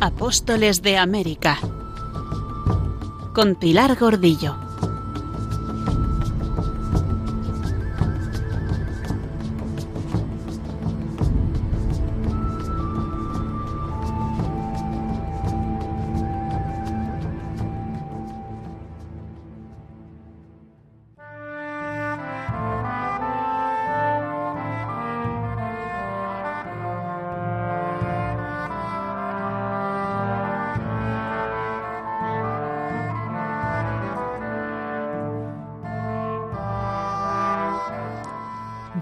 Apóstoles de América con Pilar Gordillo.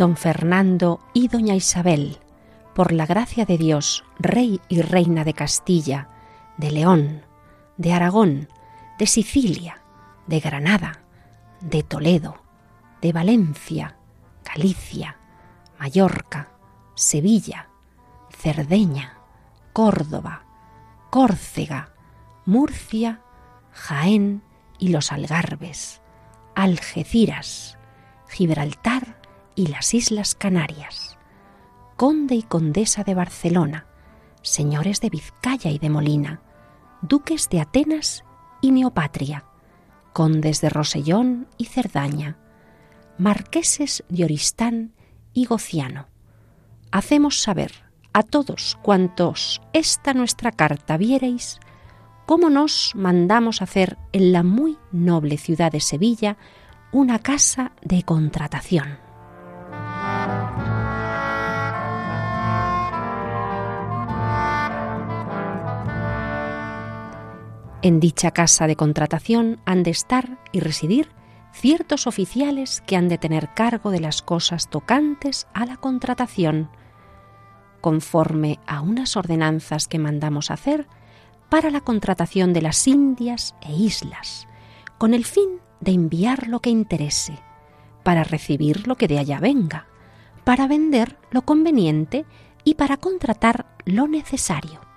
Don Fernando y doña Isabel, por la gracia de Dios, rey y reina de Castilla, de León, de Aragón, de Sicilia, de Granada, de Toledo, de Valencia, Galicia, Mallorca, Sevilla, Cerdeña, Córdoba, Córcega, Murcia, Jaén y los Algarbes, Algeciras, Gibraltar y las Islas Canarias, conde y condesa de Barcelona, señores de Vizcaya y de Molina, duques de Atenas y Neopatria, condes de Rosellón y Cerdaña, marqueses de Oristán y Gociano. Hacemos saber a todos cuantos esta nuestra carta viereis, cómo nos mandamos hacer en la muy noble ciudad de Sevilla una casa de contratación. En dicha casa de contratación han de estar y residir ciertos oficiales que han de tener cargo de las cosas tocantes a la contratación, conforme a unas ordenanzas que mandamos hacer para la contratación de las Indias e islas, con el fin de enviar lo que interese, para recibir lo que de allá venga, para vender lo conveniente y para contratar lo necesario.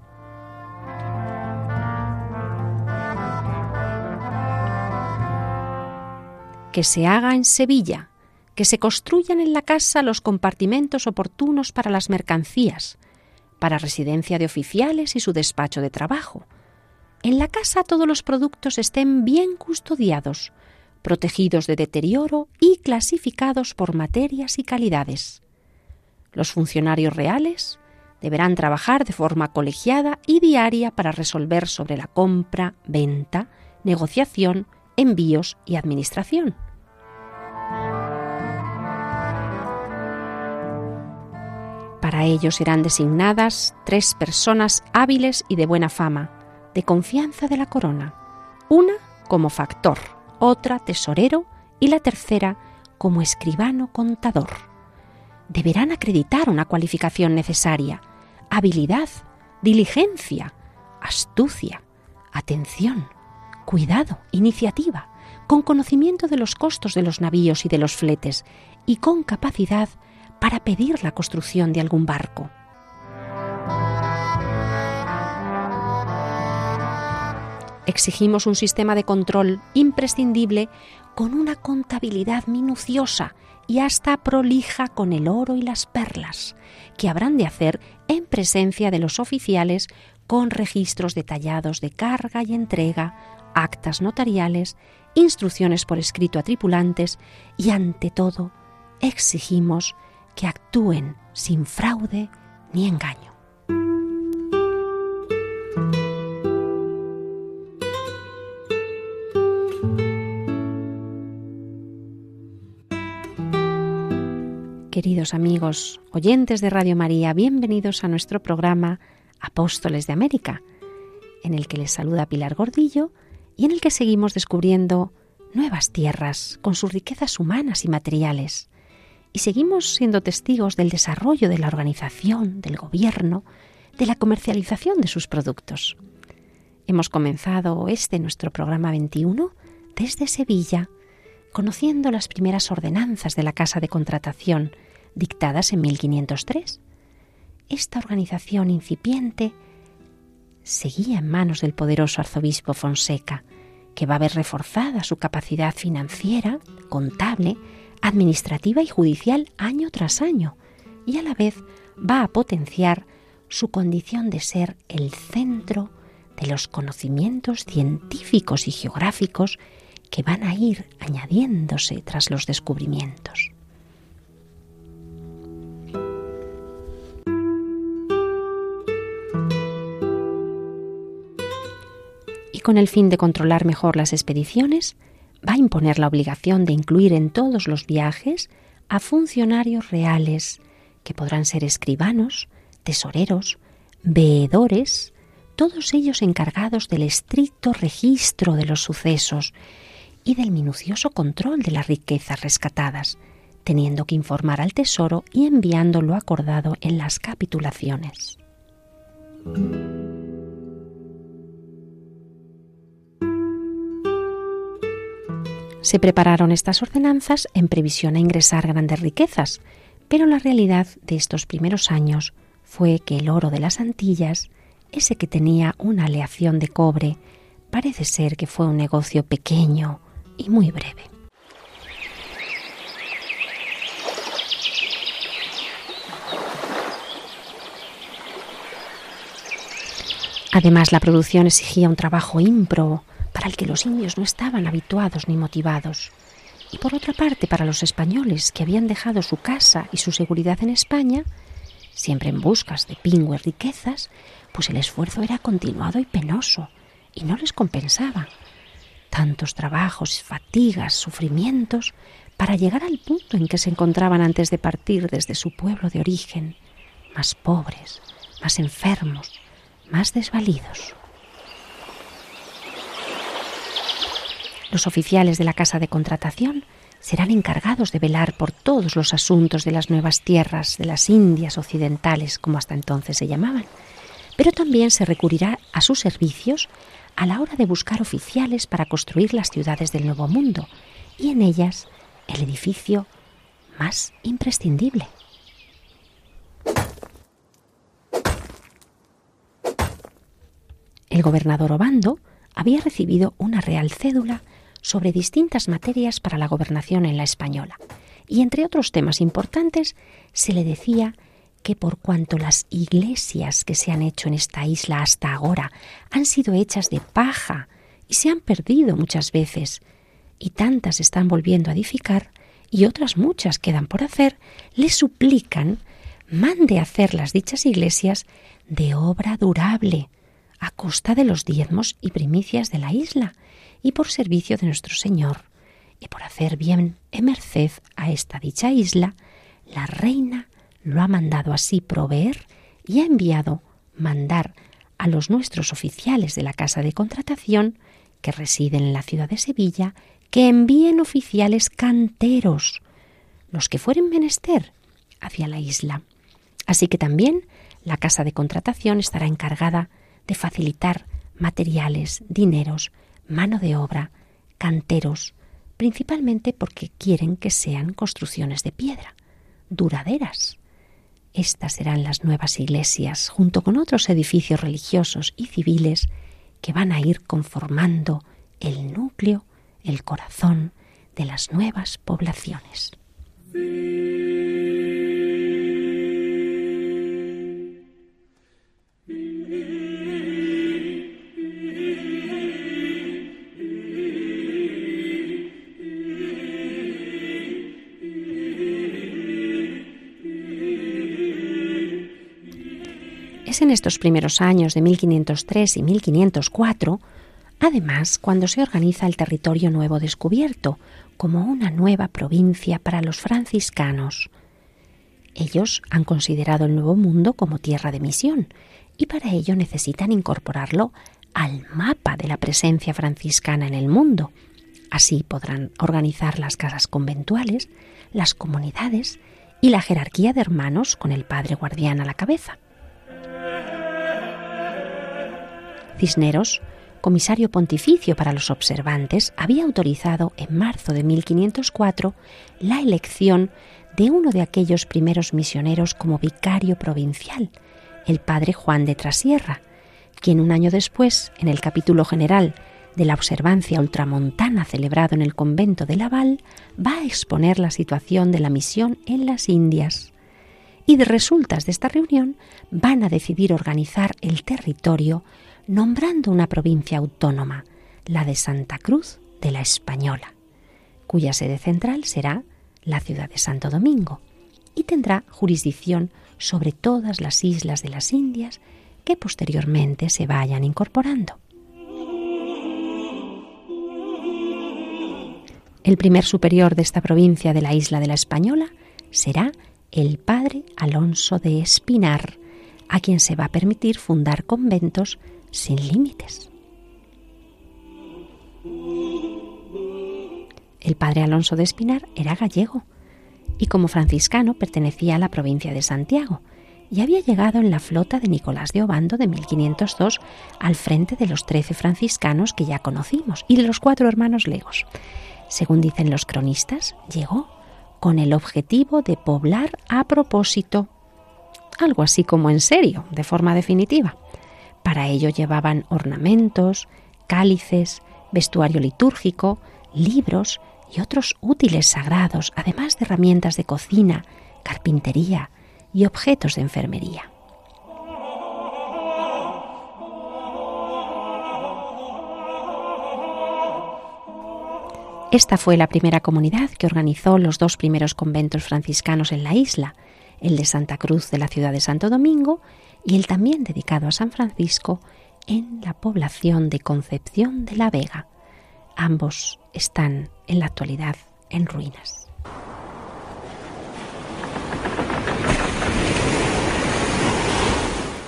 Que se haga en Sevilla, que se construyan en la casa los compartimentos oportunos para las mercancías, para residencia de oficiales y su despacho de trabajo. En la casa todos los productos estén bien custodiados, protegidos de deterioro y clasificados por materias y calidades. Los funcionarios reales deberán trabajar de forma colegiada y diaria para resolver sobre la compra, venta, negociación, envíos y administración. Para ello serán designadas tres personas hábiles y de buena fama, de confianza de la corona, una como factor, otra tesorero y la tercera como escribano contador. Deberán acreditar una cualificación necesaria, habilidad, diligencia, astucia, atención, cuidado, iniciativa, con conocimiento de los costos de los navíos y de los fletes, y con capacidad para pedir la construcción de algún barco. Exigimos un sistema de control imprescindible con una contabilidad minuciosa y hasta prolija con el oro y las perlas, que habrán de hacer en presencia de los oficiales con registros detallados de carga y entrega, actas notariales, instrucciones por escrito a tripulantes y, ante todo, exigimos que actúen sin fraude ni engaño. Queridos amigos, oyentes de Radio María, bienvenidos a nuestro programa Apóstoles de América, en el que les saluda Pilar Gordillo y en el que seguimos descubriendo nuevas tierras con sus riquezas humanas y materiales y seguimos siendo testigos del desarrollo de la organización, del gobierno, de la comercialización de sus productos. Hemos comenzado este nuestro programa 21 desde Sevilla, conociendo las primeras ordenanzas de la Casa de Contratación dictadas en 1503. Esta organización incipiente seguía en manos del poderoso arzobispo Fonseca, que va a ver reforzada su capacidad financiera, contable, administrativa y judicial año tras año y a la vez va a potenciar su condición de ser el centro de los conocimientos científicos y geográficos que van a ir añadiéndose tras los descubrimientos. Con el fin de controlar mejor las expediciones, va a imponer la obligación de incluir en todos los viajes a funcionarios reales, que podrán ser escribanos, tesoreros, veedores, todos ellos encargados del estricto registro de los sucesos y del minucioso control de las riquezas rescatadas, teniendo que informar al Tesoro y enviando lo acordado en las capitulaciones. Se prepararon estas ordenanzas en previsión a ingresar grandes riquezas, pero la realidad de estos primeros años fue que el oro de las Antillas, ese que tenía una aleación de cobre, parece ser que fue un negocio pequeño y muy breve. Además, la producción exigía un trabajo ímprobo, para el que los indios no estaban habituados ni motivados. Y por otra parte, para los españoles que habían dejado su casa y su seguridad en España, siempre en buscas de pingües riquezas, pues el esfuerzo era continuado y penoso, y no les compensaba. Tantos trabajos, fatigas, sufrimientos, para llegar al punto en que se encontraban antes de partir desde su pueblo de origen, más pobres, más enfermos, más desvalidos. Los oficiales de la casa de contratación serán encargados de velar por todos los asuntos de las nuevas tierras de las Indias occidentales, como hasta entonces se llamaban, pero también se recurrirá a sus servicios a la hora de buscar oficiales para construir las ciudades del Nuevo Mundo y en ellas el edificio más imprescindible. El gobernador Obando había recibido una real cédula sobre distintas materias para la gobernación en la española. Y entre otros temas importantes se le decía que por cuanto las iglesias que se han hecho en esta isla hasta ahora han sido hechas de paja y se han perdido muchas veces, y tantas están volviendo a edificar, y otras muchas quedan por hacer, le suplican mande hacer las dichas iglesias de obra durable, a costa de los diezmos y primicias de la isla, y por servicio de nuestro Señor, y por hacer bien en merced a esta dicha isla, la reina lo ha mandado así proveer y ha enviado mandar a los nuestros oficiales de la casa de contratación, que residen en la ciudad de Sevilla, que envíen oficiales canteros, los que fueren menester, hacia la isla. Así que también la casa de contratación estará encargada de facilitar materiales, dineros, mano de obra, canteros, principalmente porque quieren que sean construcciones de piedra, duraderas. Estas serán las nuevas iglesias, junto con otros edificios religiosos y civiles que van a ir conformando el núcleo, el corazón de las nuevas poblaciones. En estos primeros años de 1503 y 1504, además, cuando se organiza el territorio nuevo descubierto como una nueva provincia para los franciscanos. Ellos han considerado el Nuevo Mundo como tierra de misión y para ello necesitan incorporarlo al mapa de la presencia franciscana en el mundo. Así podrán organizar las casas conventuales, las comunidades y la jerarquía de hermanos con el padre guardián a la cabeza. Cisneros, comisario pontificio para los observantes, había autorizado en marzo de 1504 la elección de uno de aquellos primeros misioneros como vicario provincial, el padre Juan de Trasierra, quien un año después, en el capítulo general de la observancia ultramontana celebrado en el convento de Laval, va a exponer la situación de la misión en las Indias. Y de resultas de esta reunión van a decidir organizar el territorio nombrando una provincia autónoma, la de Santa Cruz de la Española, cuya sede central será la ciudad de Santo Domingo y tendrá jurisdicción sobre todas las islas de las Indias que posteriormente se vayan incorporando. El primer superior de esta provincia de la isla de la Española será el padre Alonso de Espinar, a quien se va a permitir fundar conventos sin límites. El padre Alonso de Espinar era gallego y como franciscano pertenecía a la provincia de Santiago y había llegado en la flota de Nicolás de Obando de 1502 al frente de los trece franciscanos que ya conocimos y de los cuatro hermanos legos. Según dicen los cronistas, llegó con el objetivo de poblar a propósito, algo así como en serio, de forma definitiva. Para ello llevaban ornamentos, cálices, vestuario litúrgico, libros y otros útiles sagrados, además de herramientas de cocina, carpintería y objetos de enfermería. Esta fue la primera comunidad que organizó los dos primeros conventos franciscanos en la isla, el de Santa Cruz de la ciudad de Santo Domingo y el también dedicado a San Francisco en la población de Concepción de la Vega. Ambos están en la actualidad en ruinas.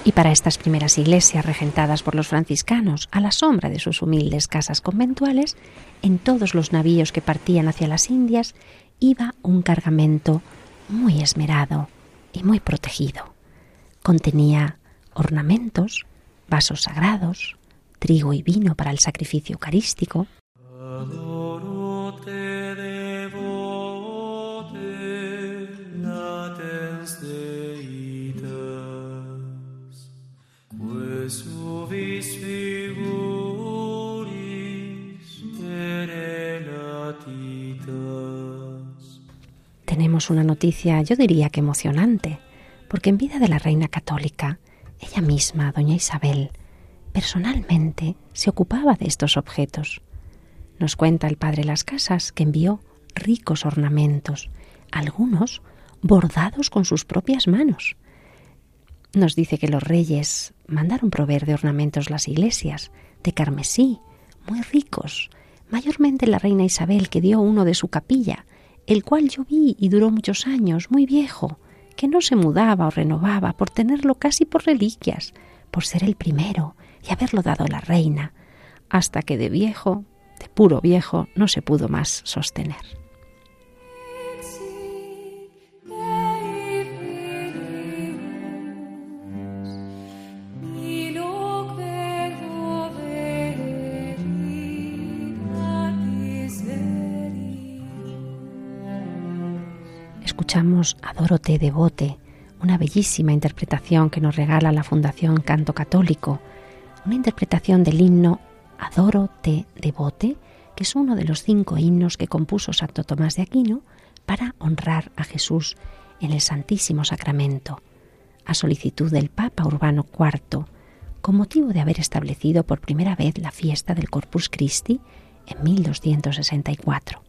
Y para estas primeras iglesias regentadas por los franciscanos, a la sombra de sus humildes casas conventuales, en todos los navíos que partían hacia las Indias iba un cargamento muy esmerado y muy protegido. Contenía ornamentos, vasos sagrados, trigo y vino para el sacrificio eucarístico, tenemos una noticia, yo diría que emocionante, porque en vida de la reina católica, ella misma, doña Isabel, personalmente se ocupaba de estos objetos. Nos cuenta el padre Las Casas que envió ricos ornamentos, algunos bordados con sus propias manos. Nos dice que los reyes mandaron proveer de ornamentos las iglesias, de carmesí, muy ricos, mayormente la reina Isabel que dio uno de su capilla, el cual yo vi y duró muchos años, muy viejo, que no se mudaba o renovaba por tenerlo casi por reliquias, por ser el primero y haberlo dado la reina, hasta que de viejo, de puro viejo, no se pudo más sostener. Escuchamos Adórote de Bote, una bellísima interpretación que nos regala la Fundación Canto Católico, una interpretación del himno Adórote de Bote, que es uno de los cinco himnos que compuso Santo Tomás de Aquino para honrar a Jesús en el Santísimo Sacramento, a solicitud del Papa Urbano IV, con motivo de haber establecido por primera vez la fiesta del Corpus Christi en 1264.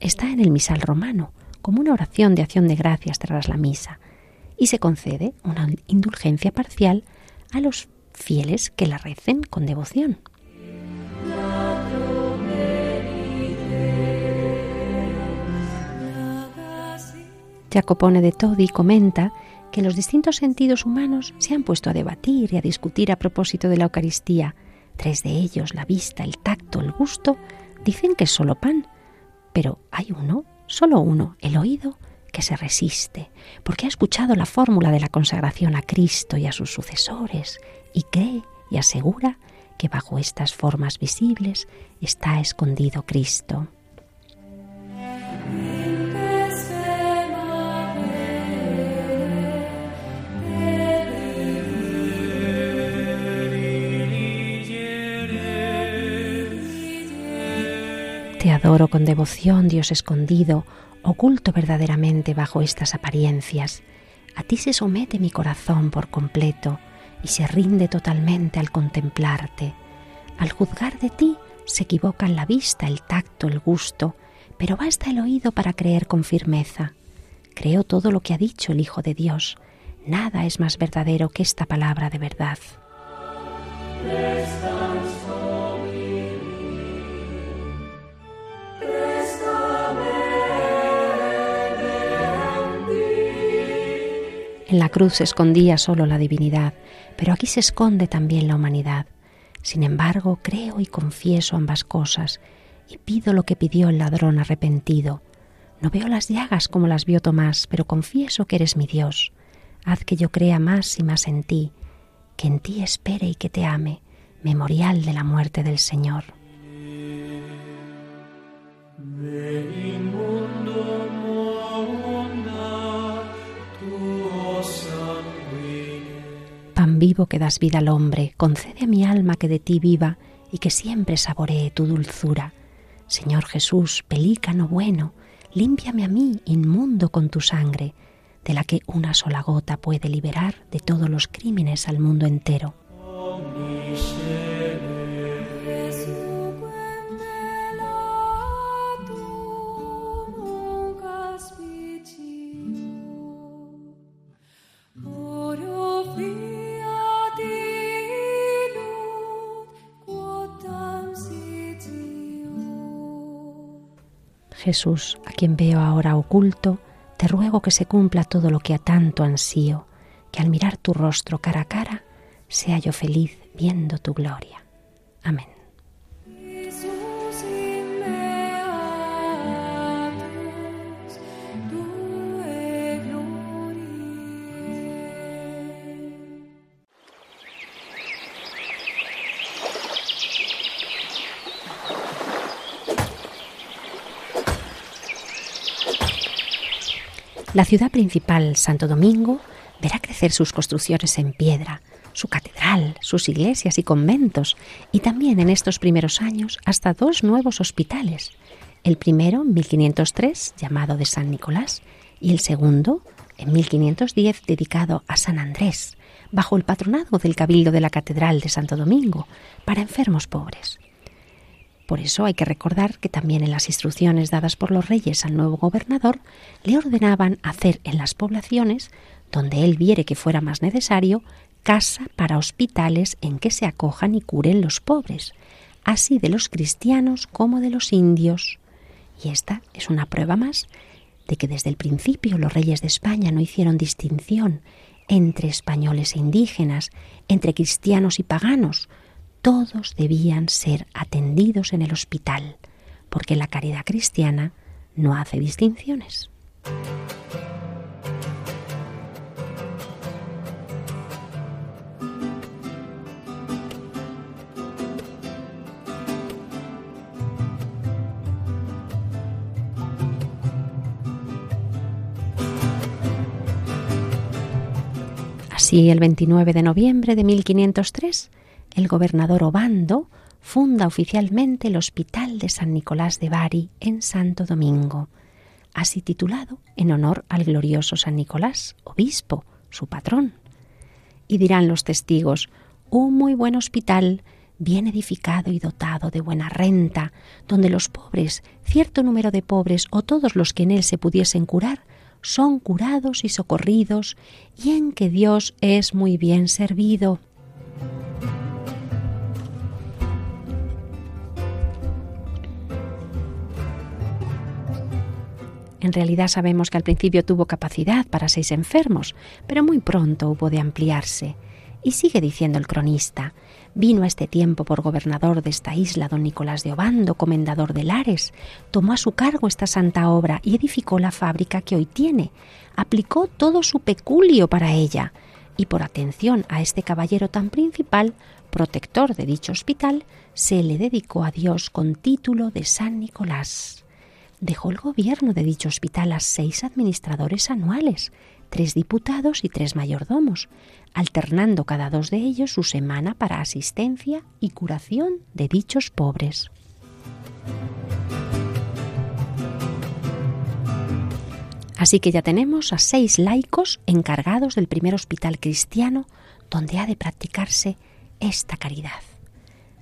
Está en el misal romano, como una oración de acción de gracias tras la misa y se concede una indulgencia parcial a los fieles que la recen con devoción. Jacopone de Todi comenta que los distintos sentidos humanos se han puesto a debatir y a discutir a propósito de la Eucaristía. Tres de ellos, la vista, el tacto, el gusto, dicen que es solo pan, pero hay uno solo uno, el oído, que se resiste, porque ha escuchado la fórmula de la consagración a Cristo y a sus sucesores, y cree y asegura que bajo estas formas visibles está escondido Cristo. Adoro con devoción, Dios escondido, oculto verdaderamente bajo estas apariencias. A ti se somete mi corazón por completo y se rinde totalmente al contemplarte. Al juzgar de ti se equivocan la vista, el tacto, el gusto, pero basta el oído para creer con firmeza. Creo todo lo que ha dicho el Hijo de Dios. Nada es más verdadero que esta palabra de verdad. En la cruz se escondía solo la divinidad, pero aquí se esconde también la humanidad. Sin embargo, creo y confieso ambas cosas y pido lo que pidió el ladrón arrepentido. No veo las llagas como las vio Tomás, pero confieso que eres mi Dios. Haz que yo crea más y más en ti, que en ti espere y que te ame, memorial de la muerte del Señor. Pan vivo que das vida al hombre, concede a mi alma que de ti viva y que siempre saboree tu dulzura. Señor Jesús, pelícano bueno, límpiame a mí, inmundo con tu sangre, de la que una sola gota puede liberar de todos los crímenes al mundo entero. Jesús, a quien veo ahora oculto, te ruego que se cumpla todo lo que a tanto ansío, que al mirar tu rostro cara a cara, sea yo feliz viendo tu gloria. Amén. La ciudad principal, Santo Domingo, verá crecer sus construcciones en piedra, su catedral, sus iglesias y conventos, y también en estos primeros años hasta dos nuevos hospitales. El primero, en 1503, llamado de San Nicolás, y el segundo, en 1510, dedicado a San Andrés, bajo el patronazgo del Cabildo de la Catedral de Santo Domingo, para enfermos pobres. Por eso hay que recordar que también en las instrucciones dadas por los reyes al nuevo gobernador le ordenaban hacer en las poblaciones, donde él viere que fuera más necesario, casa para hospitales en que se acojan y curen los pobres, así de los cristianos como de los indios. Y esta es una prueba más de que desde el principio los reyes de España no hicieron distinción entre españoles e indígenas, entre cristianos y paganos, todos debían ser atendidos en el hospital, porque la caridad cristiana no hace distinciones. Así, el 29 de noviembre de 1503, el gobernador Obando funda oficialmente el Hospital de San Nicolás de Bari en Santo Domingo, así titulado en honor al glorioso San Nicolás, obispo, su patrón. Y dirán los testigos, un muy buen hospital, bien edificado y dotado de buena renta, donde los pobres, cierto número de pobres o todos los que en él se pudiesen curar, son curados y socorridos, y en que Dios es muy bien servido. En realidad sabemos que al principio tuvo capacidad para seis enfermos, pero muy pronto hubo de ampliarse. Y sigue diciendo el cronista, vino a este tiempo por gobernador de esta isla don Nicolás de Obando, comendador de Lares, tomó a su cargo esta santa obra y edificó la fábrica que hoy tiene, aplicó todo su peculio para ella, y por atención a este caballero tan principal, protector de dicho hospital, se le dedicó a Dios con título de San Nicolás dejó el gobierno de dicho hospital a seis administradores anuales, tres diputados y tres mayordomos, alternando cada dos de ellos su semana para asistencia y curación de dichos pobres. Así que ya tenemos a seis laicos encargados del primer hospital cristiano donde ha de practicarse esta caridad.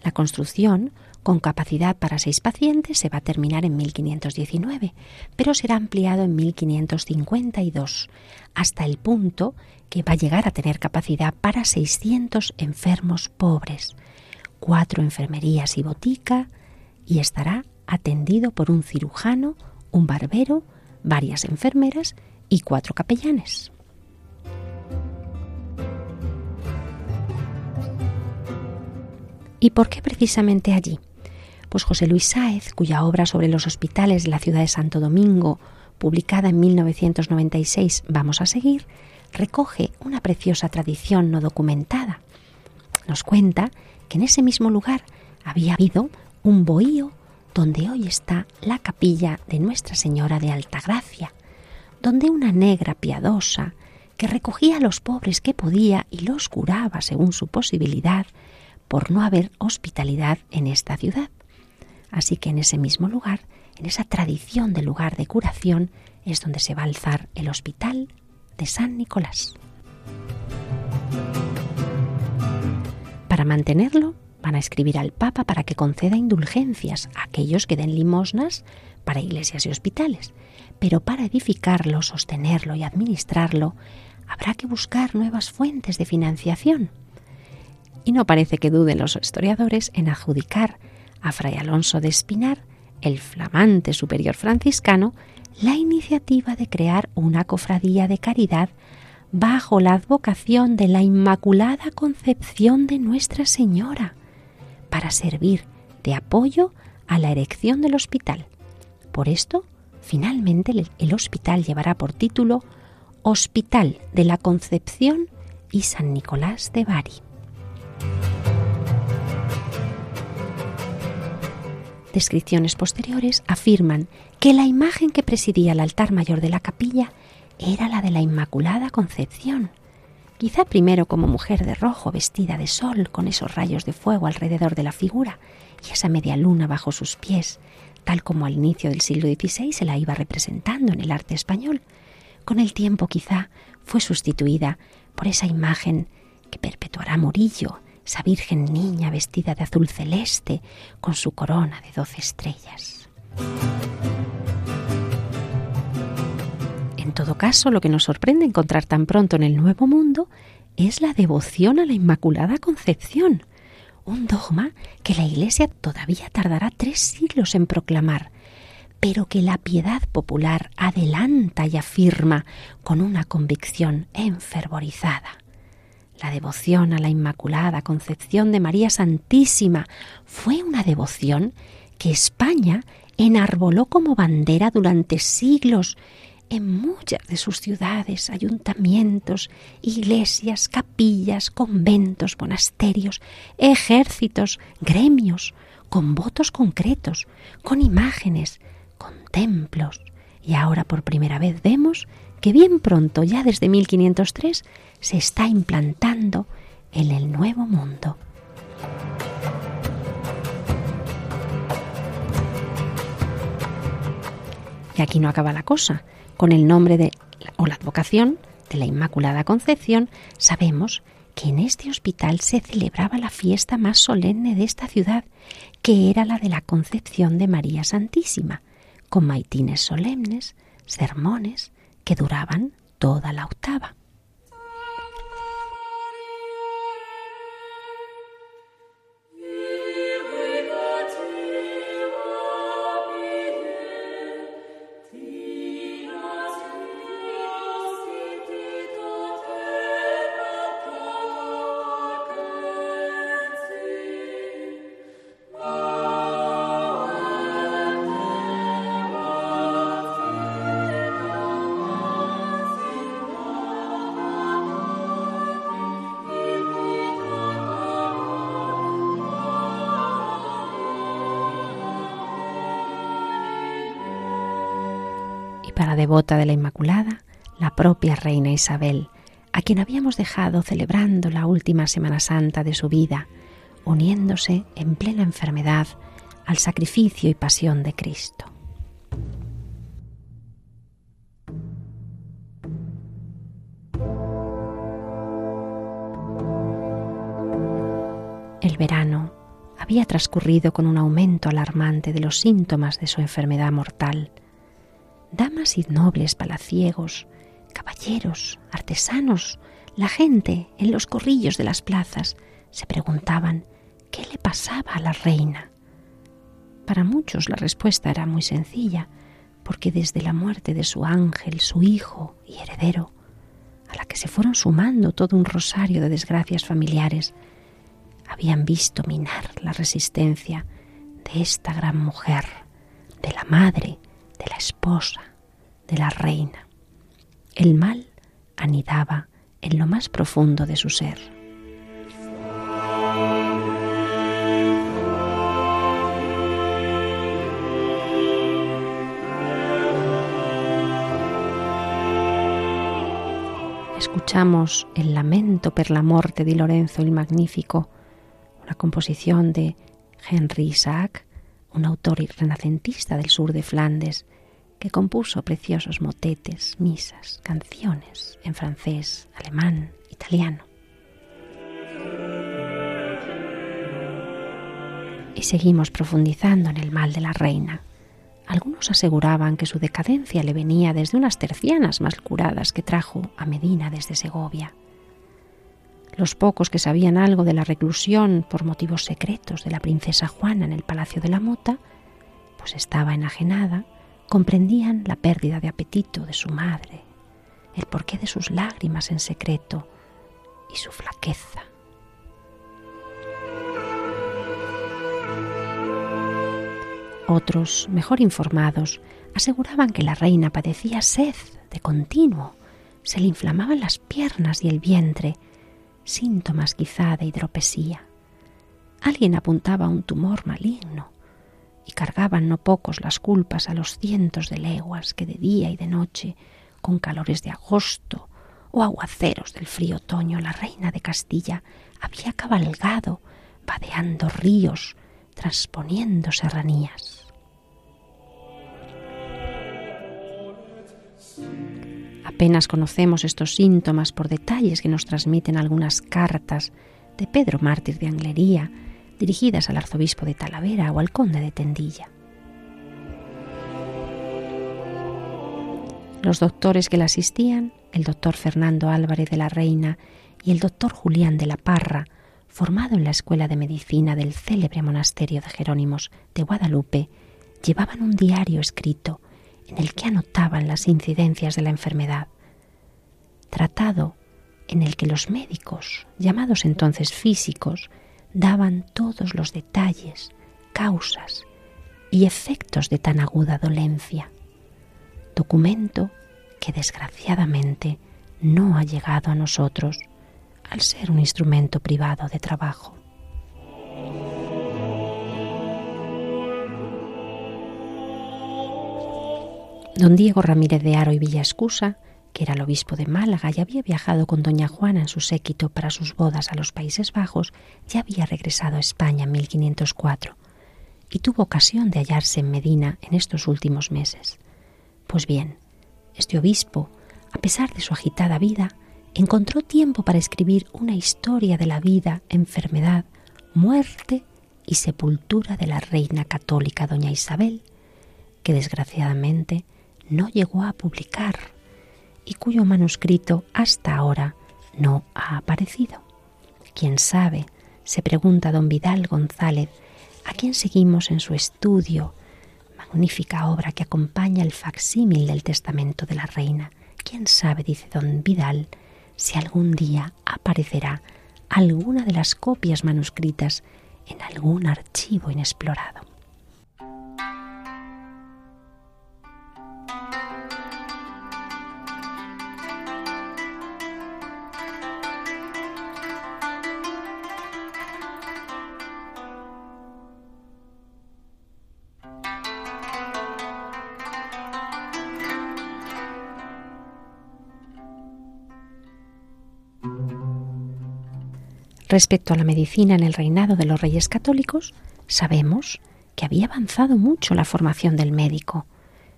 La construcción con capacidad para seis pacientes, se va a terminar en 1519, pero será ampliado en 1552, hasta el punto que va a llegar a tener capacidad para 600 enfermos pobres, cuatro enfermerías y botica, y estará atendido por un cirujano, un barbero, varias enfermeras y cuatro capellanes. ¿Y por qué precisamente allí? Pues José Luis Sáez, cuya obra sobre los hospitales de la ciudad de Santo Domingo, publicada en 1996, vamos a seguir, recoge una preciosa tradición no documentada. Nos cuenta que en ese mismo lugar había habido un bohío donde hoy está la capilla de Nuestra Señora de Altagracia, donde una negra piadosa, que recogía a los pobres que podía y los curaba según su posibilidad, por no haber hospitalidad en esta ciudad. Así que en ese mismo lugar, en esa tradición de lugar de curación, es donde se va a alzar el hospital de San Nicolás. Para mantenerlo, van a escribir al Papa para que conceda indulgencias a aquellos que den limosnas para iglesias y hospitales. Pero para edificarlo, sostenerlo y administrarlo, habrá que buscar nuevas fuentes de financiación. Y no parece que duden los historiadores en adjudicar a Fray Alonso de Espinar, el flamante superior franciscano, la iniciativa de crear una cofradía de caridad bajo la advocación de la Inmaculada Concepción de Nuestra Señora, para servir de apoyo a la erección del hospital. Por esto, finalmente el hospital llevará por título Hospital de la Concepción y San Nicolás de Bari. Descripciones posteriores afirman que la imagen que presidía el altar mayor de la capilla era la de la Inmaculada Concepción, quizá primero como mujer de rojo vestida de sol con esos rayos de fuego alrededor de la figura y esa media luna bajo sus pies, tal como al inicio del siglo XVI se la iba representando en el arte español. Con el tiempo quizá fue sustituida por esa imagen que perpetuará Murillo, esa Virgen niña vestida de azul celeste con su corona de doce estrellas. En todo caso, lo que nos sorprende encontrar tan pronto en el Nuevo Mundo es la devoción a la Inmaculada Concepción, un dogma que la Iglesia todavía tardará tres siglos en proclamar, pero que la piedad popular adelanta y afirma con una convicción enfervorizada. La devoción a la Inmaculada Concepción de María Santísima fue una devoción que España enarboló como bandera durante siglos en muchas de sus ciudades, ayuntamientos, iglesias, capillas, conventos, monasterios, ejércitos, gremios, con votos concretos, con imágenes, con templos. Y ahora por primera vez vemos que bien pronto, ya desde 1503, se está implantando en el nuevo mundo. Y aquí no acaba la cosa con el nombre de o la advocación de la Inmaculada Concepción, sabemos que en este hospital se celebraba la fiesta más solemne de esta ciudad, que era la de la Concepción de María Santísima, con maitines solemnes, sermones que duraban toda la octava. para devota de la Inmaculada, la propia reina Isabel, a quien habíamos dejado celebrando la última Semana Santa de su vida, uniéndose en plena enfermedad al sacrificio y pasión de Cristo. El verano había transcurrido con un aumento alarmante de los síntomas de su enfermedad mortal y nobles palaciegos, caballeros, artesanos, la gente en los corrillos de las plazas se preguntaban qué le pasaba a la reina. Para muchos la respuesta era muy sencilla, porque desde la muerte de su ángel, su hijo y heredero, a la que se fueron sumando todo un rosario de desgracias familiares, habían visto minar la resistencia de esta gran mujer, de la madre, de la esposa, de la reina. El mal anidaba en lo más profundo de su ser. Escuchamos el lamento per la muerte de Lorenzo el Magnífico, una composición de Henry Isaac, un autor renacentista del sur de Flandes, que compuso preciosos motetes, misas, canciones en francés, alemán, italiano. Y seguimos profundizando en el mal de la reina. Algunos aseguraban que su decadencia le venía desde unas tercianas mal curadas que trajo a Medina desde Segovia. Los pocos que sabían algo de la reclusión por motivos secretos de la princesa Juana en el Palacio de la Mota, pues estaba enajenada, comprendían la pérdida de apetito de su madre, el porqué de sus lágrimas en secreto y su flaqueza. Otros, mejor informados, aseguraban que la reina padecía sed de continuo, se le inflamaban las piernas y el vientre, síntomas quizá de hidropesía. Alguien apuntaba a un tumor maligno y cargaban no pocos las culpas a los cientos de leguas que de día y de noche, con calores de agosto o aguaceros del frío otoño, la reina de Castilla había cabalgado, vadeando ríos, transponiendo serranías. Apenas conocemos estos síntomas por detalles que nos transmiten algunas cartas de Pedro Mártir de Anglería, dirigidas al arzobispo de Talavera o al conde de Tendilla. Los doctores que la asistían, el doctor Fernando Álvarez de la Reina y el doctor Julián de la Parra, formado en la Escuela de Medicina del célebre monasterio de Jerónimos de Guadalupe, llevaban un diario escrito en el que anotaban las incidencias de la enfermedad, tratado en el que los médicos, llamados entonces físicos, daban todos los detalles, causas y efectos de tan aguda dolencia, documento que desgraciadamente no ha llegado a nosotros al ser un instrumento privado de trabajo. Don Diego Ramírez de Aro y Villascusa, que era el obispo de Málaga y había viajado con doña Juana en su séquito para sus bodas a los Países Bajos, ya había regresado a España en 1504 y tuvo ocasión de hallarse en Medina en estos últimos meses. Pues bien, este obispo, a pesar de su agitada vida, encontró tiempo para escribir una historia de la vida, enfermedad, muerte y sepultura de la reina católica doña Isabel, que desgraciadamente no llegó a publicar y cuyo manuscrito hasta ahora no ha aparecido. ¿Quién sabe? se pregunta don Vidal González, a quien seguimos en su estudio, magnífica obra que acompaña el facsímil del testamento de la reina. ¿Quién sabe, dice don Vidal, si algún día aparecerá alguna de las copias manuscritas en algún archivo inexplorado? Respecto a la medicina en el reinado de los reyes católicos, sabemos que había avanzado mucho la formación del médico,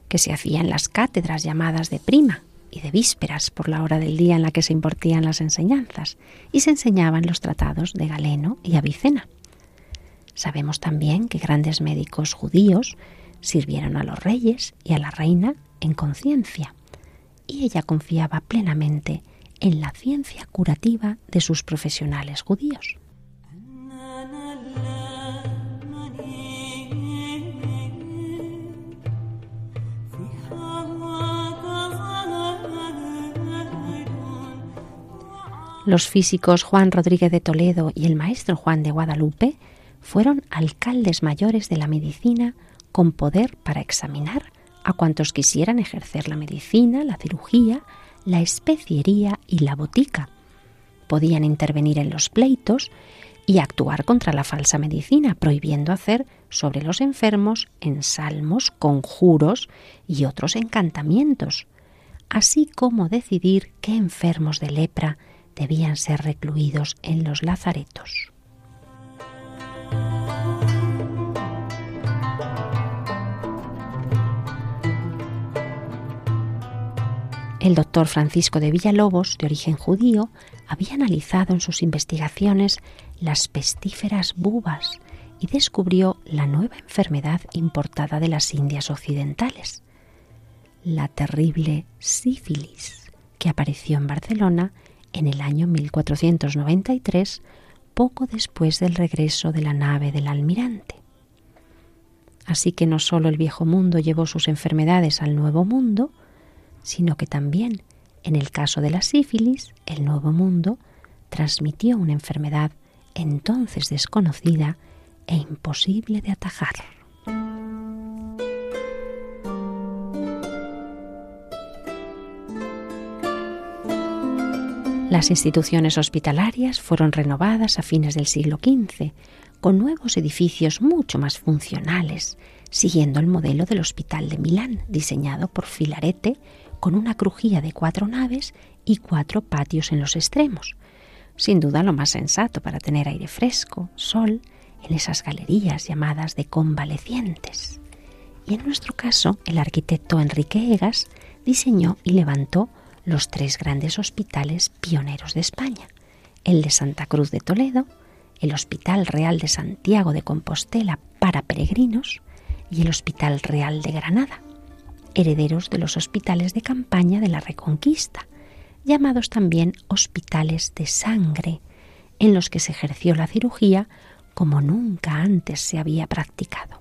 que se hacía en las cátedras llamadas de prima y de vísperas por la hora del día en la que se impartían las enseñanzas y se enseñaban los tratados de Galeno y Avicena. Sabemos también que grandes médicos judíos sirvieron a los reyes y a la reina en conciencia, y ella confiaba plenamente en la ciencia curativa de sus profesionales judíos. Los físicos Juan Rodríguez de Toledo y el maestro Juan de Guadalupe fueron alcaldes mayores de la medicina con poder para examinar a cuantos quisieran ejercer la medicina, la cirugía, la especiería y la botica. Podían intervenir en los pleitos y actuar contra la falsa medicina, prohibiendo hacer sobre los enfermos ensalmos, conjuros y otros encantamientos, así como decidir qué enfermos de lepra debían ser recluidos en los lazaretos. El doctor Francisco de Villalobos, de origen judío, había analizado en sus investigaciones las pestíferas bubas y descubrió la nueva enfermedad importada de las Indias occidentales, la terrible sífilis, que apareció en Barcelona en el año 1493, poco después del regreso de la nave del almirante. Así que no solo el viejo mundo llevó sus enfermedades al nuevo mundo, sino que también, en el caso de la sífilis, el nuevo mundo transmitió una enfermedad entonces desconocida e imposible de atajar. Las instituciones hospitalarias fueron renovadas a fines del siglo XV, con nuevos edificios mucho más funcionales, siguiendo el modelo del Hospital de Milán, diseñado por Filarete con una crujía de cuatro naves y cuatro patios en los extremos. Sin duda lo más sensato para tener aire fresco, sol, en esas galerías llamadas de convalecientes. Y en nuestro caso, el arquitecto Enrique Egas diseñó y levantó los tres grandes hospitales pioneros de España, el de Santa Cruz de Toledo, el Hospital Real de Santiago de Compostela para peregrinos y el Hospital Real de Granada herederos de los hospitales de campaña de la Reconquista, llamados también hospitales de sangre, en los que se ejerció la cirugía como nunca antes se había practicado.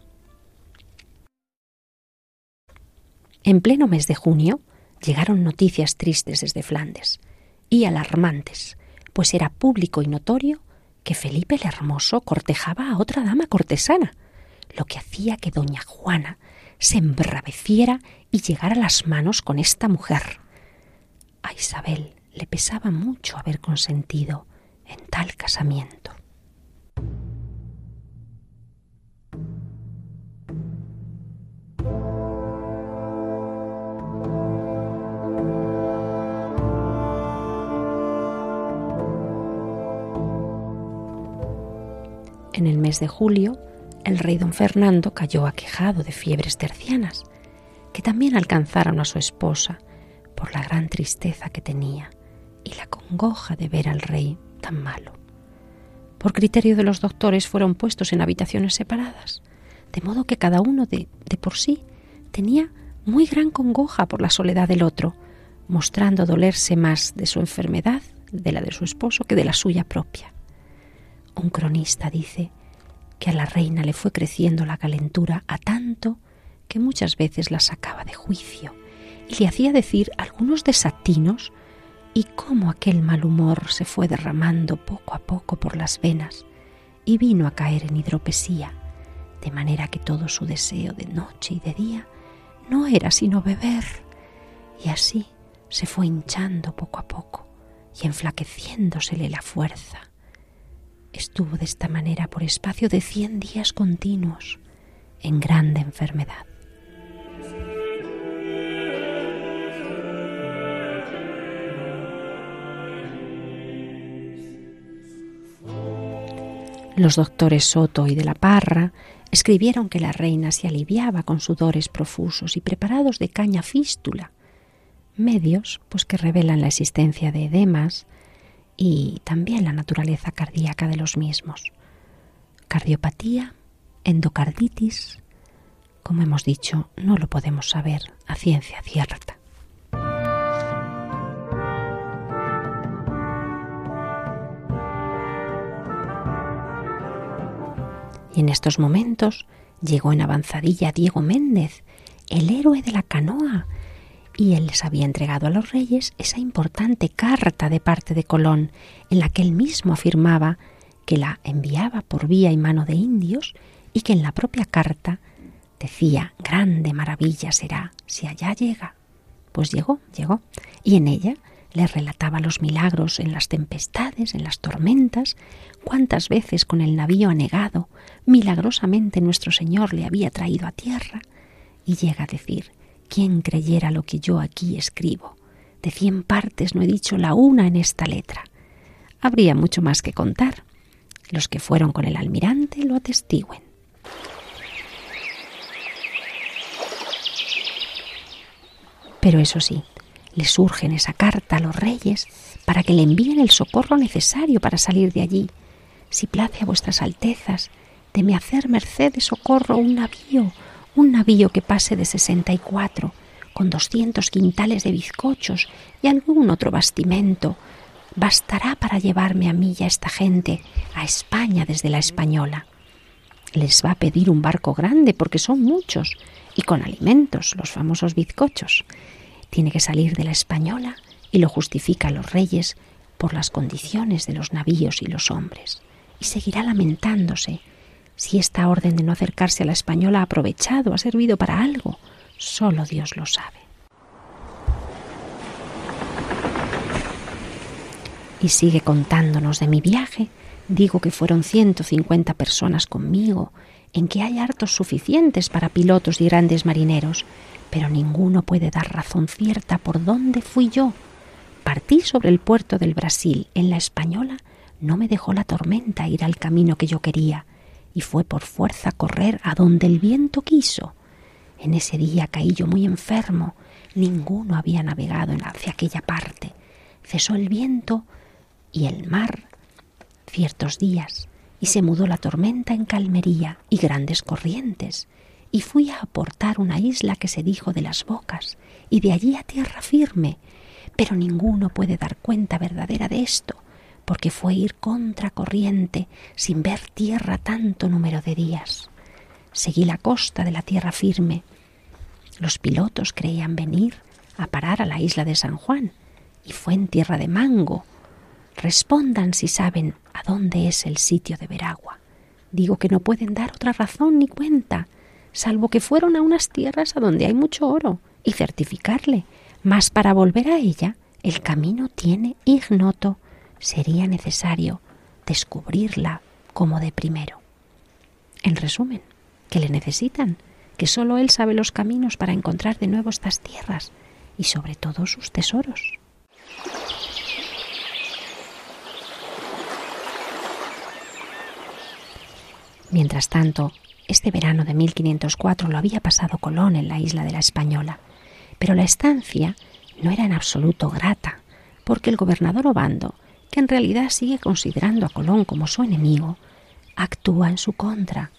En pleno mes de junio llegaron noticias tristes desde Flandes y alarmantes, pues era público y notorio que Felipe el Hermoso cortejaba a otra dama cortesana, lo que hacía que doña Juana se embraveciera y llegar a las manos con esta mujer. A Isabel le pesaba mucho haber consentido en tal casamiento. En el mes de julio, el rey don Fernando cayó aquejado de fiebres tercianas que también alcanzaron a su esposa por la gran tristeza que tenía y la congoja de ver al rey tan malo. Por criterio de los doctores fueron puestos en habitaciones separadas, de modo que cada uno de, de por sí tenía muy gran congoja por la soledad del otro, mostrando dolerse más de su enfermedad, de la de su esposo, que de la suya propia. Un cronista dice que a la reina le fue creciendo la calentura a tanto que muchas veces la sacaba de juicio y le hacía decir algunos desatinos y cómo aquel mal humor se fue derramando poco a poco por las venas y vino a caer en hidropesía, de manera que todo su deseo de noche y de día no era sino beber, y así se fue hinchando poco a poco y enflaqueciéndosele la fuerza. Estuvo de esta manera por espacio de cien días continuos, en grande enfermedad. Los doctores Soto y de la Parra escribieron que la reina se aliviaba con sudores profusos y preparados de caña fístula, medios pues que revelan la existencia de edemas y también la naturaleza cardíaca de los mismos. cardiopatía, endocarditis, como hemos dicho, no lo podemos saber a ciencia cierta. Y en estos momentos llegó en avanzadilla Diego Méndez, el héroe de la canoa, y él les había entregado a los reyes esa importante carta de parte de Colón, en la que él mismo afirmaba que la enviaba por vía y mano de indios y que en la propia carta decía, grande maravilla será si allá llega. Pues llegó, llegó, y en ella le relataba los milagros en las tempestades, en las tormentas, cuántas veces con el navío anegado, milagrosamente nuestro Señor le había traído a tierra, y llega a decir, ¿quién creyera lo que yo aquí escribo? De cien partes no he dicho la una en esta letra. Habría mucho más que contar. Los que fueron con el almirante lo atestiguen. Pero eso sí, le surge en esa carta a los reyes para que le envíen el socorro necesario para salir de allí. Si place a vuestras altezas, me hacer merced de socorro un navío, un navío que pase de sesenta y cuatro, con doscientos quintales de bizcochos y algún otro bastimento. Bastará para llevarme a mí y a esta gente a España desde la Española. Les va a pedir un barco grande porque son muchos y con alimentos, los famosos bizcochos. Tiene que salir de la española y lo justifica a los reyes por las condiciones de los navíos y los hombres. Y seguirá lamentándose. Si esta orden de no acercarse a la española ha aprovechado, ha servido para algo, solo Dios lo sabe. Y sigue contándonos de mi viaje. Digo que fueron 150 personas conmigo, en que hay hartos suficientes para pilotos y grandes marineros, pero ninguno puede dar razón cierta por dónde fui yo. Partí sobre el puerto del Brasil, en la Española, no me dejó la tormenta ir al camino que yo quería, y fue por fuerza correr a donde el viento quiso. En ese día caí yo muy enfermo, ninguno había navegado hacia aquella parte. Cesó el viento y el mar ciertos días, y se mudó la tormenta en calmería y grandes corrientes, y fui a aportar una isla que se dijo de las bocas, y de allí a tierra firme, pero ninguno puede dar cuenta verdadera de esto, porque fue ir contra corriente sin ver tierra tanto número de días. Seguí la costa de la tierra firme. Los pilotos creían venir a parar a la isla de San Juan, y fue en tierra de mango. Respondan si saben a dónde es el sitio de Veragua. Digo que no pueden dar otra razón ni cuenta salvo que fueron a unas tierras a donde hay mucho oro, y certificarle. Mas para volver a ella, el camino tiene ignoto. Sería necesario descubrirla como de primero. En resumen, que le necesitan, que sólo él sabe los caminos para encontrar de nuevo estas tierras y sobre todo sus tesoros. Mientras tanto, este verano de 1504 lo había pasado Colón en la isla de la Española, pero la estancia no era en absoluto grata, porque el gobernador Obando, que en realidad sigue considerando a Colón como su enemigo, actúa en su contra.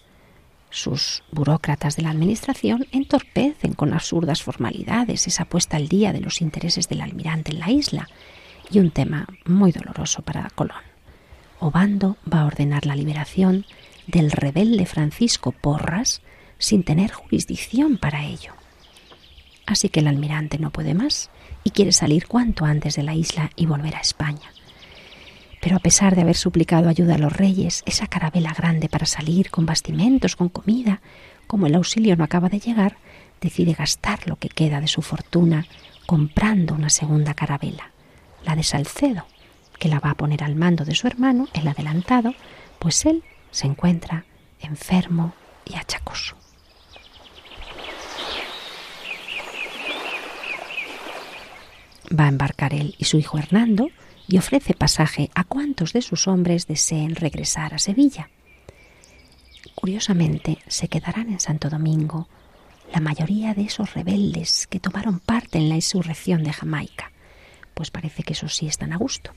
Sus burócratas de la Administración entorpecen con absurdas formalidades esa puesta al día de los intereses del almirante en la isla, y un tema muy doloroso para Colón. Obando va a ordenar la liberación del rebelde Francisco Porras sin tener jurisdicción para ello. Así que el almirante no puede más y quiere salir cuanto antes de la isla y volver a España. Pero a pesar de haber suplicado ayuda a los reyes, esa carabela grande para salir con bastimentos, con comida, como el auxilio no acaba de llegar, decide gastar lo que queda de su fortuna comprando una segunda carabela, la de Salcedo, que la va a poner al mando de su hermano, el adelantado, pues él se encuentra enfermo y achacoso. Va a embarcar él y su hijo Hernando y ofrece pasaje a cuantos de sus hombres deseen regresar a Sevilla. Curiosamente, se quedarán en Santo Domingo la mayoría de esos rebeldes que tomaron parte en la insurrección de Jamaica, pues parece que eso sí están a gusto.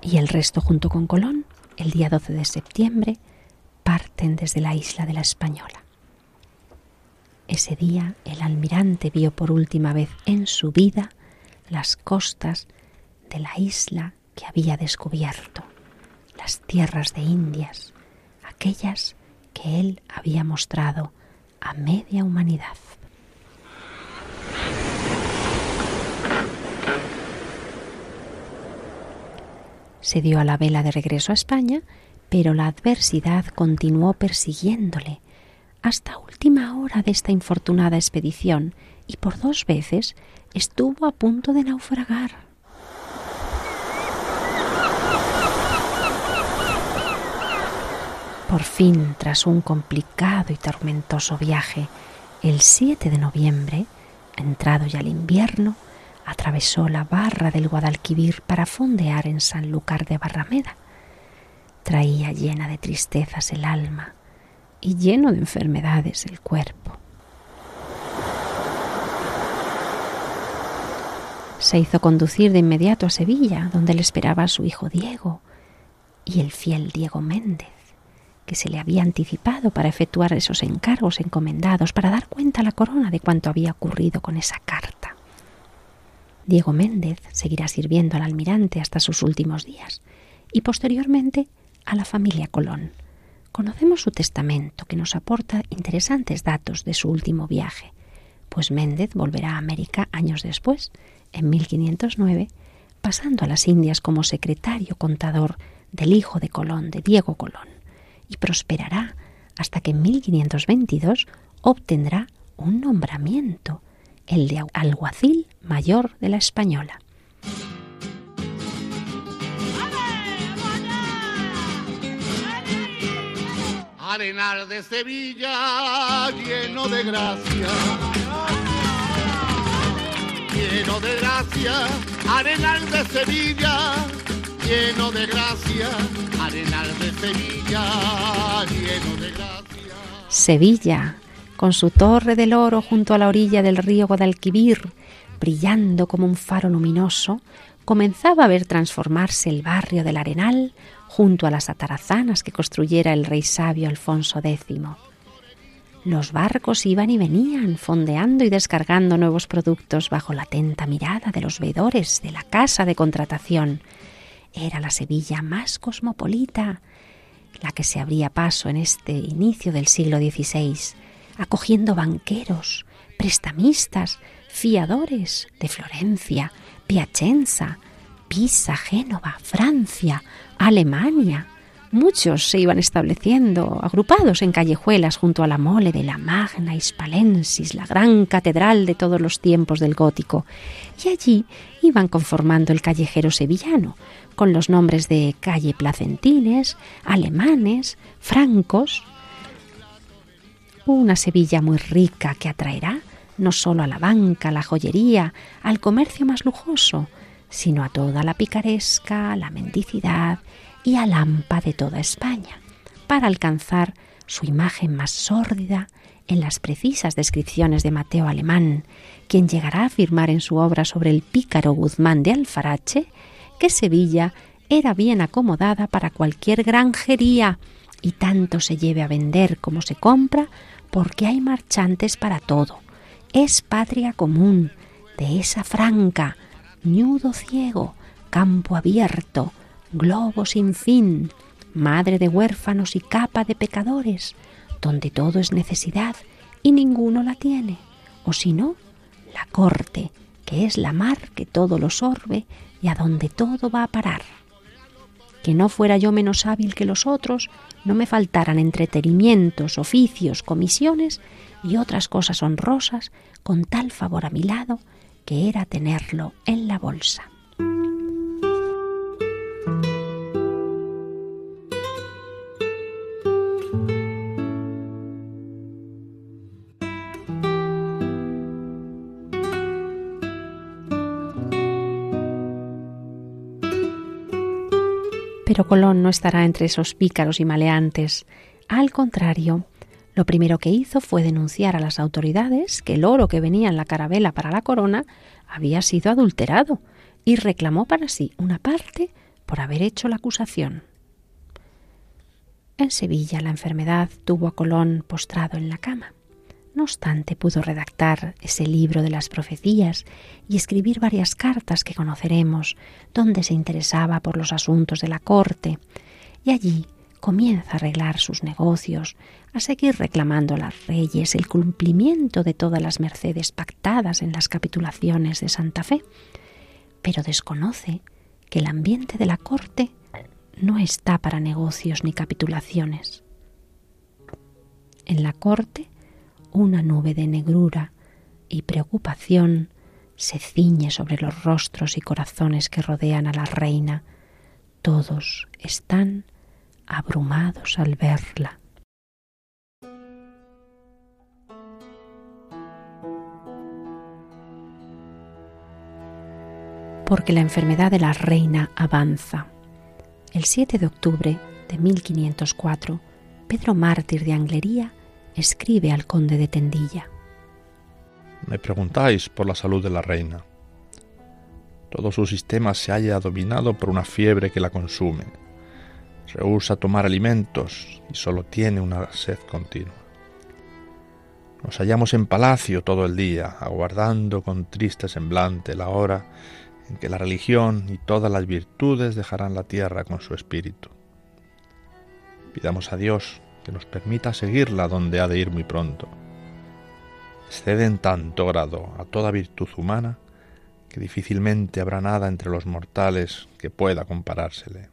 Y el resto junto con Colón, el día 12 de septiembre, parten desde la isla de la Española. Ese día el almirante vio por última vez en su vida las costas de la isla que había descubierto, las tierras de Indias, aquellas que él había mostrado a media humanidad. Se dio a la vela de regreso a España, pero la adversidad continuó persiguiéndole hasta última hora de esta infortunada expedición y por dos veces estuvo a punto de naufragar. Por fin, tras un complicado y tormentoso viaje, el 7 de noviembre, entrado ya el invierno, atravesó la barra del Guadalquivir para fondear en Sanlúcar de Barrameda. Traía llena de tristezas el alma y lleno de enfermedades el cuerpo. Se hizo conducir de inmediato a Sevilla, donde le esperaba su hijo Diego y el fiel Diego Méndez, que se le había anticipado para efectuar esos encargos encomendados, para dar cuenta a la corona de cuanto había ocurrido con esa carta. Diego Méndez seguirá sirviendo al almirante hasta sus últimos días y posteriormente a la familia Colón. Conocemos su testamento que nos aporta interesantes datos de su último viaje, pues Méndez volverá a América años después, en 1509, pasando a las Indias como secretario contador del hijo de Colón, de Diego Colón, y prosperará hasta que en 1522 obtendrá un nombramiento el de alguacil mayor de la Española. Arenal de Sevilla, lleno de gracia. Lleno de gracia, Arenal de Sevilla, lleno de gracia. Arenal de Sevilla, lleno de gracia. Sevilla, con su torre del oro junto a la orilla del río Guadalquivir, brillando como un faro luminoso, comenzaba a ver transformarse el barrio del Arenal junto a las atarazanas que construyera el rey sabio Alfonso X. Los barcos iban y venían, fondeando y descargando nuevos productos bajo la atenta mirada de los veedores de la casa de contratación. Era la Sevilla más cosmopolita, la que se abría paso en este inicio del siglo XVI, acogiendo banqueros, prestamistas, fiadores de Florencia, Piacenza, Pisa, Génova, Francia, Alemania. Muchos se iban estableciendo, agrupados en callejuelas junto a la mole de la Magna Hispalensis, la gran catedral de todos los tiempos del gótico, y allí iban conformando el callejero sevillano, con los nombres de calle Placentines, alemanes, francos, una Sevilla muy rica que atraerá no solo a la banca, a la joyería, al comercio más lujoso, sino a toda la picaresca, la mendicidad y a lampa de toda España, para alcanzar su imagen más sórdida en las precisas descripciones de Mateo Alemán, quien llegará a afirmar en su obra sobre el pícaro Guzmán de Alfarache que Sevilla era bien acomodada para cualquier granjería y tanto se lleve a vender como se compra porque hay marchantes para todo. Es patria común de esa franca, ñudo ciego, campo abierto, globo sin fin, madre de huérfanos y capa de pecadores, donde todo es necesidad y ninguno la tiene, o si no, la corte, que es la mar que todo lo sorbe y a donde todo va a parar. Que no fuera yo menos hábil que los otros, no me faltaran entretenimientos, oficios, comisiones y otras cosas honrosas con tal favor a mi lado que era tenerlo en la bolsa. Pero Colón no estará entre esos pícaros y maleantes. Al contrario, lo primero que hizo fue denunciar a las autoridades que el oro que venía en la carabela para la corona había sido adulterado y reclamó para sí una parte por haber hecho la acusación. En Sevilla la enfermedad tuvo a Colón postrado en la cama. No obstante, pudo redactar ese libro de las profecías y escribir varias cartas que conoceremos, donde se interesaba por los asuntos de la corte, y allí comienza a arreglar sus negocios, a seguir reclamando a las reyes el cumplimiento de todas las mercedes pactadas en las capitulaciones de Santa Fe, pero desconoce que el ambiente de la corte no está para negocios ni capitulaciones. En la corte una nube de negrura y preocupación se ciñe sobre los rostros y corazones que rodean a la reina. Todos están abrumados al verla. Porque la enfermedad de la reina avanza. El 7 de octubre de 1504, Pedro Mártir de Anglería escribe al conde de Tendilla. Me preguntáis por la salud de la reina. Todo su sistema se halla dominado por una fiebre que la consume. Rehúsa tomar alimentos y solo tiene una sed continua. Nos hallamos en palacio todo el día, aguardando con triste semblante la hora en que la religión y todas las virtudes dejarán la tierra con su espíritu. Pidamos a Dios que nos permita seguirla donde ha de ir muy pronto. Excede en tanto grado a toda virtud humana que difícilmente habrá nada entre los mortales que pueda comparársele.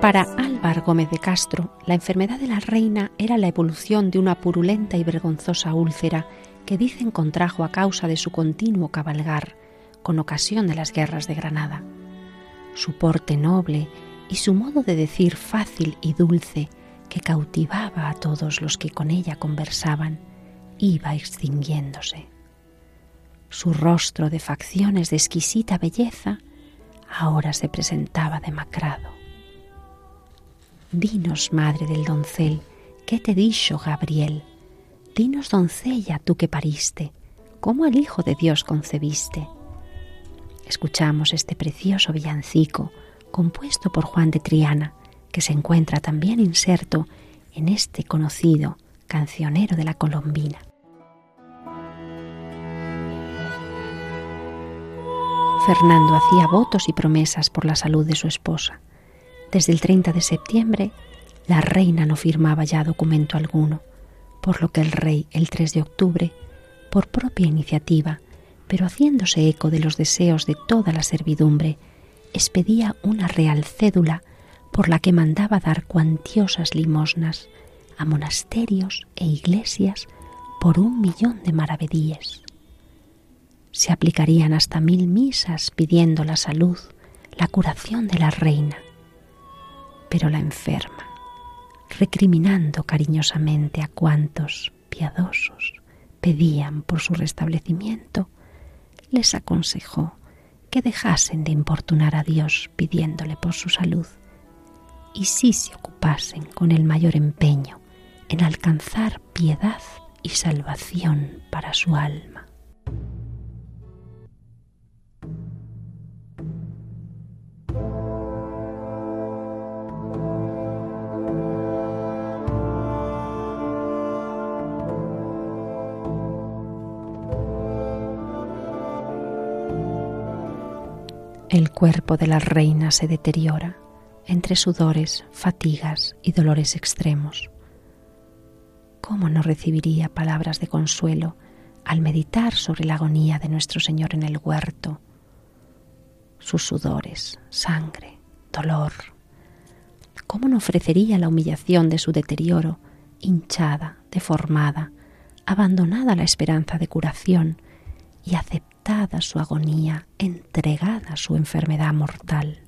Para Álvar Gómez de Castro, la enfermedad de la reina era la evolución de una purulenta y vergonzosa úlcera que dicen contrajo a causa de su continuo cabalgar, con ocasión de las guerras de Granada. Su porte noble y su modo de decir fácil y dulce que cautivaba a todos los que con ella conversaban, iba extinguiéndose. Su rostro de facciones de exquisita belleza ahora se presentaba demacrado. Dinos, madre del doncel, ¿qué te dicho Gabriel? Dinos, doncella, tú que pariste, ¿cómo el Hijo de Dios concebiste? Escuchamos este precioso villancico compuesto por Juan de Triana, que se encuentra también inserto en este conocido cancionero de la Colombina. Fernando hacía votos y promesas por la salud de su esposa. Desde el 30 de septiembre, la reina no firmaba ya documento alguno, por lo que el rey, el 3 de octubre, por propia iniciativa, pero haciéndose eco de los deseos de toda la servidumbre, expedía una real cédula por la que mandaba dar cuantiosas limosnas a monasterios e iglesias por un millón de maravedíes. Se aplicarían hasta mil misas pidiendo la salud, la curación de la reina. Pero la enferma, recriminando cariñosamente a cuantos piadosos pedían por su restablecimiento, les aconsejó que dejasen de importunar a Dios pidiéndole por su salud y sí se ocupasen con el mayor empeño en alcanzar piedad y salvación para su alma. Cuerpo de la reina se deteriora entre sudores, fatigas y dolores extremos. ¿Cómo no recibiría palabras de consuelo al meditar sobre la agonía de nuestro Señor en el huerto? Sus sudores, sangre, dolor. ¿Cómo no ofrecería la humillación de su deterioro, hinchada, deformada, abandonada la esperanza de curación y aceptada su agonía, entregada su enfermedad mortal.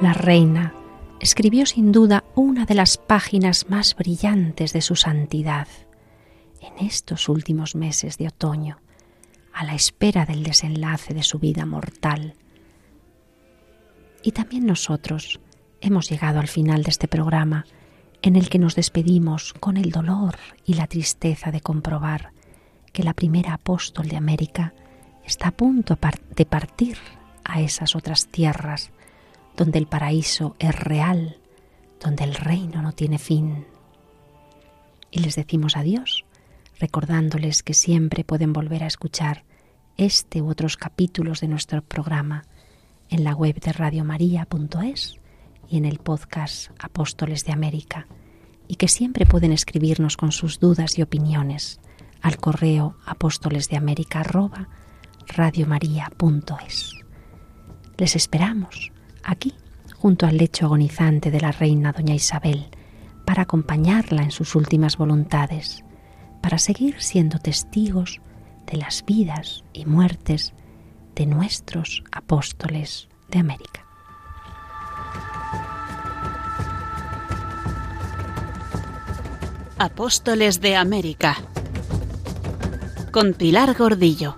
La reina escribió sin duda una de las páginas más brillantes de su santidad en estos últimos meses de otoño a la espera del desenlace de su vida mortal. Y también nosotros hemos llegado al final de este programa en el que nos despedimos con el dolor y la tristeza de comprobar que la primera apóstol de América está a punto de partir a esas otras tierras donde el paraíso es real, donde el reino no tiene fin. Y les decimos adiós, recordándoles que siempre pueden volver a escuchar este u otros capítulos de nuestro programa en la web de radiomaria.es y en el podcast Apóstoles de América, y que siempre pueden escribirnos con sus dudas y opiniones al correo apóstoles de América Les esperamos aquí, junto al lecho agonizante de la reina doña Isabel, para acompañarla en sus últimas voluntades, para seguir siendo testigos de las vidas y muertes de nuestros apóstoles de América. Apóstoles de América con Pilar Gordillo.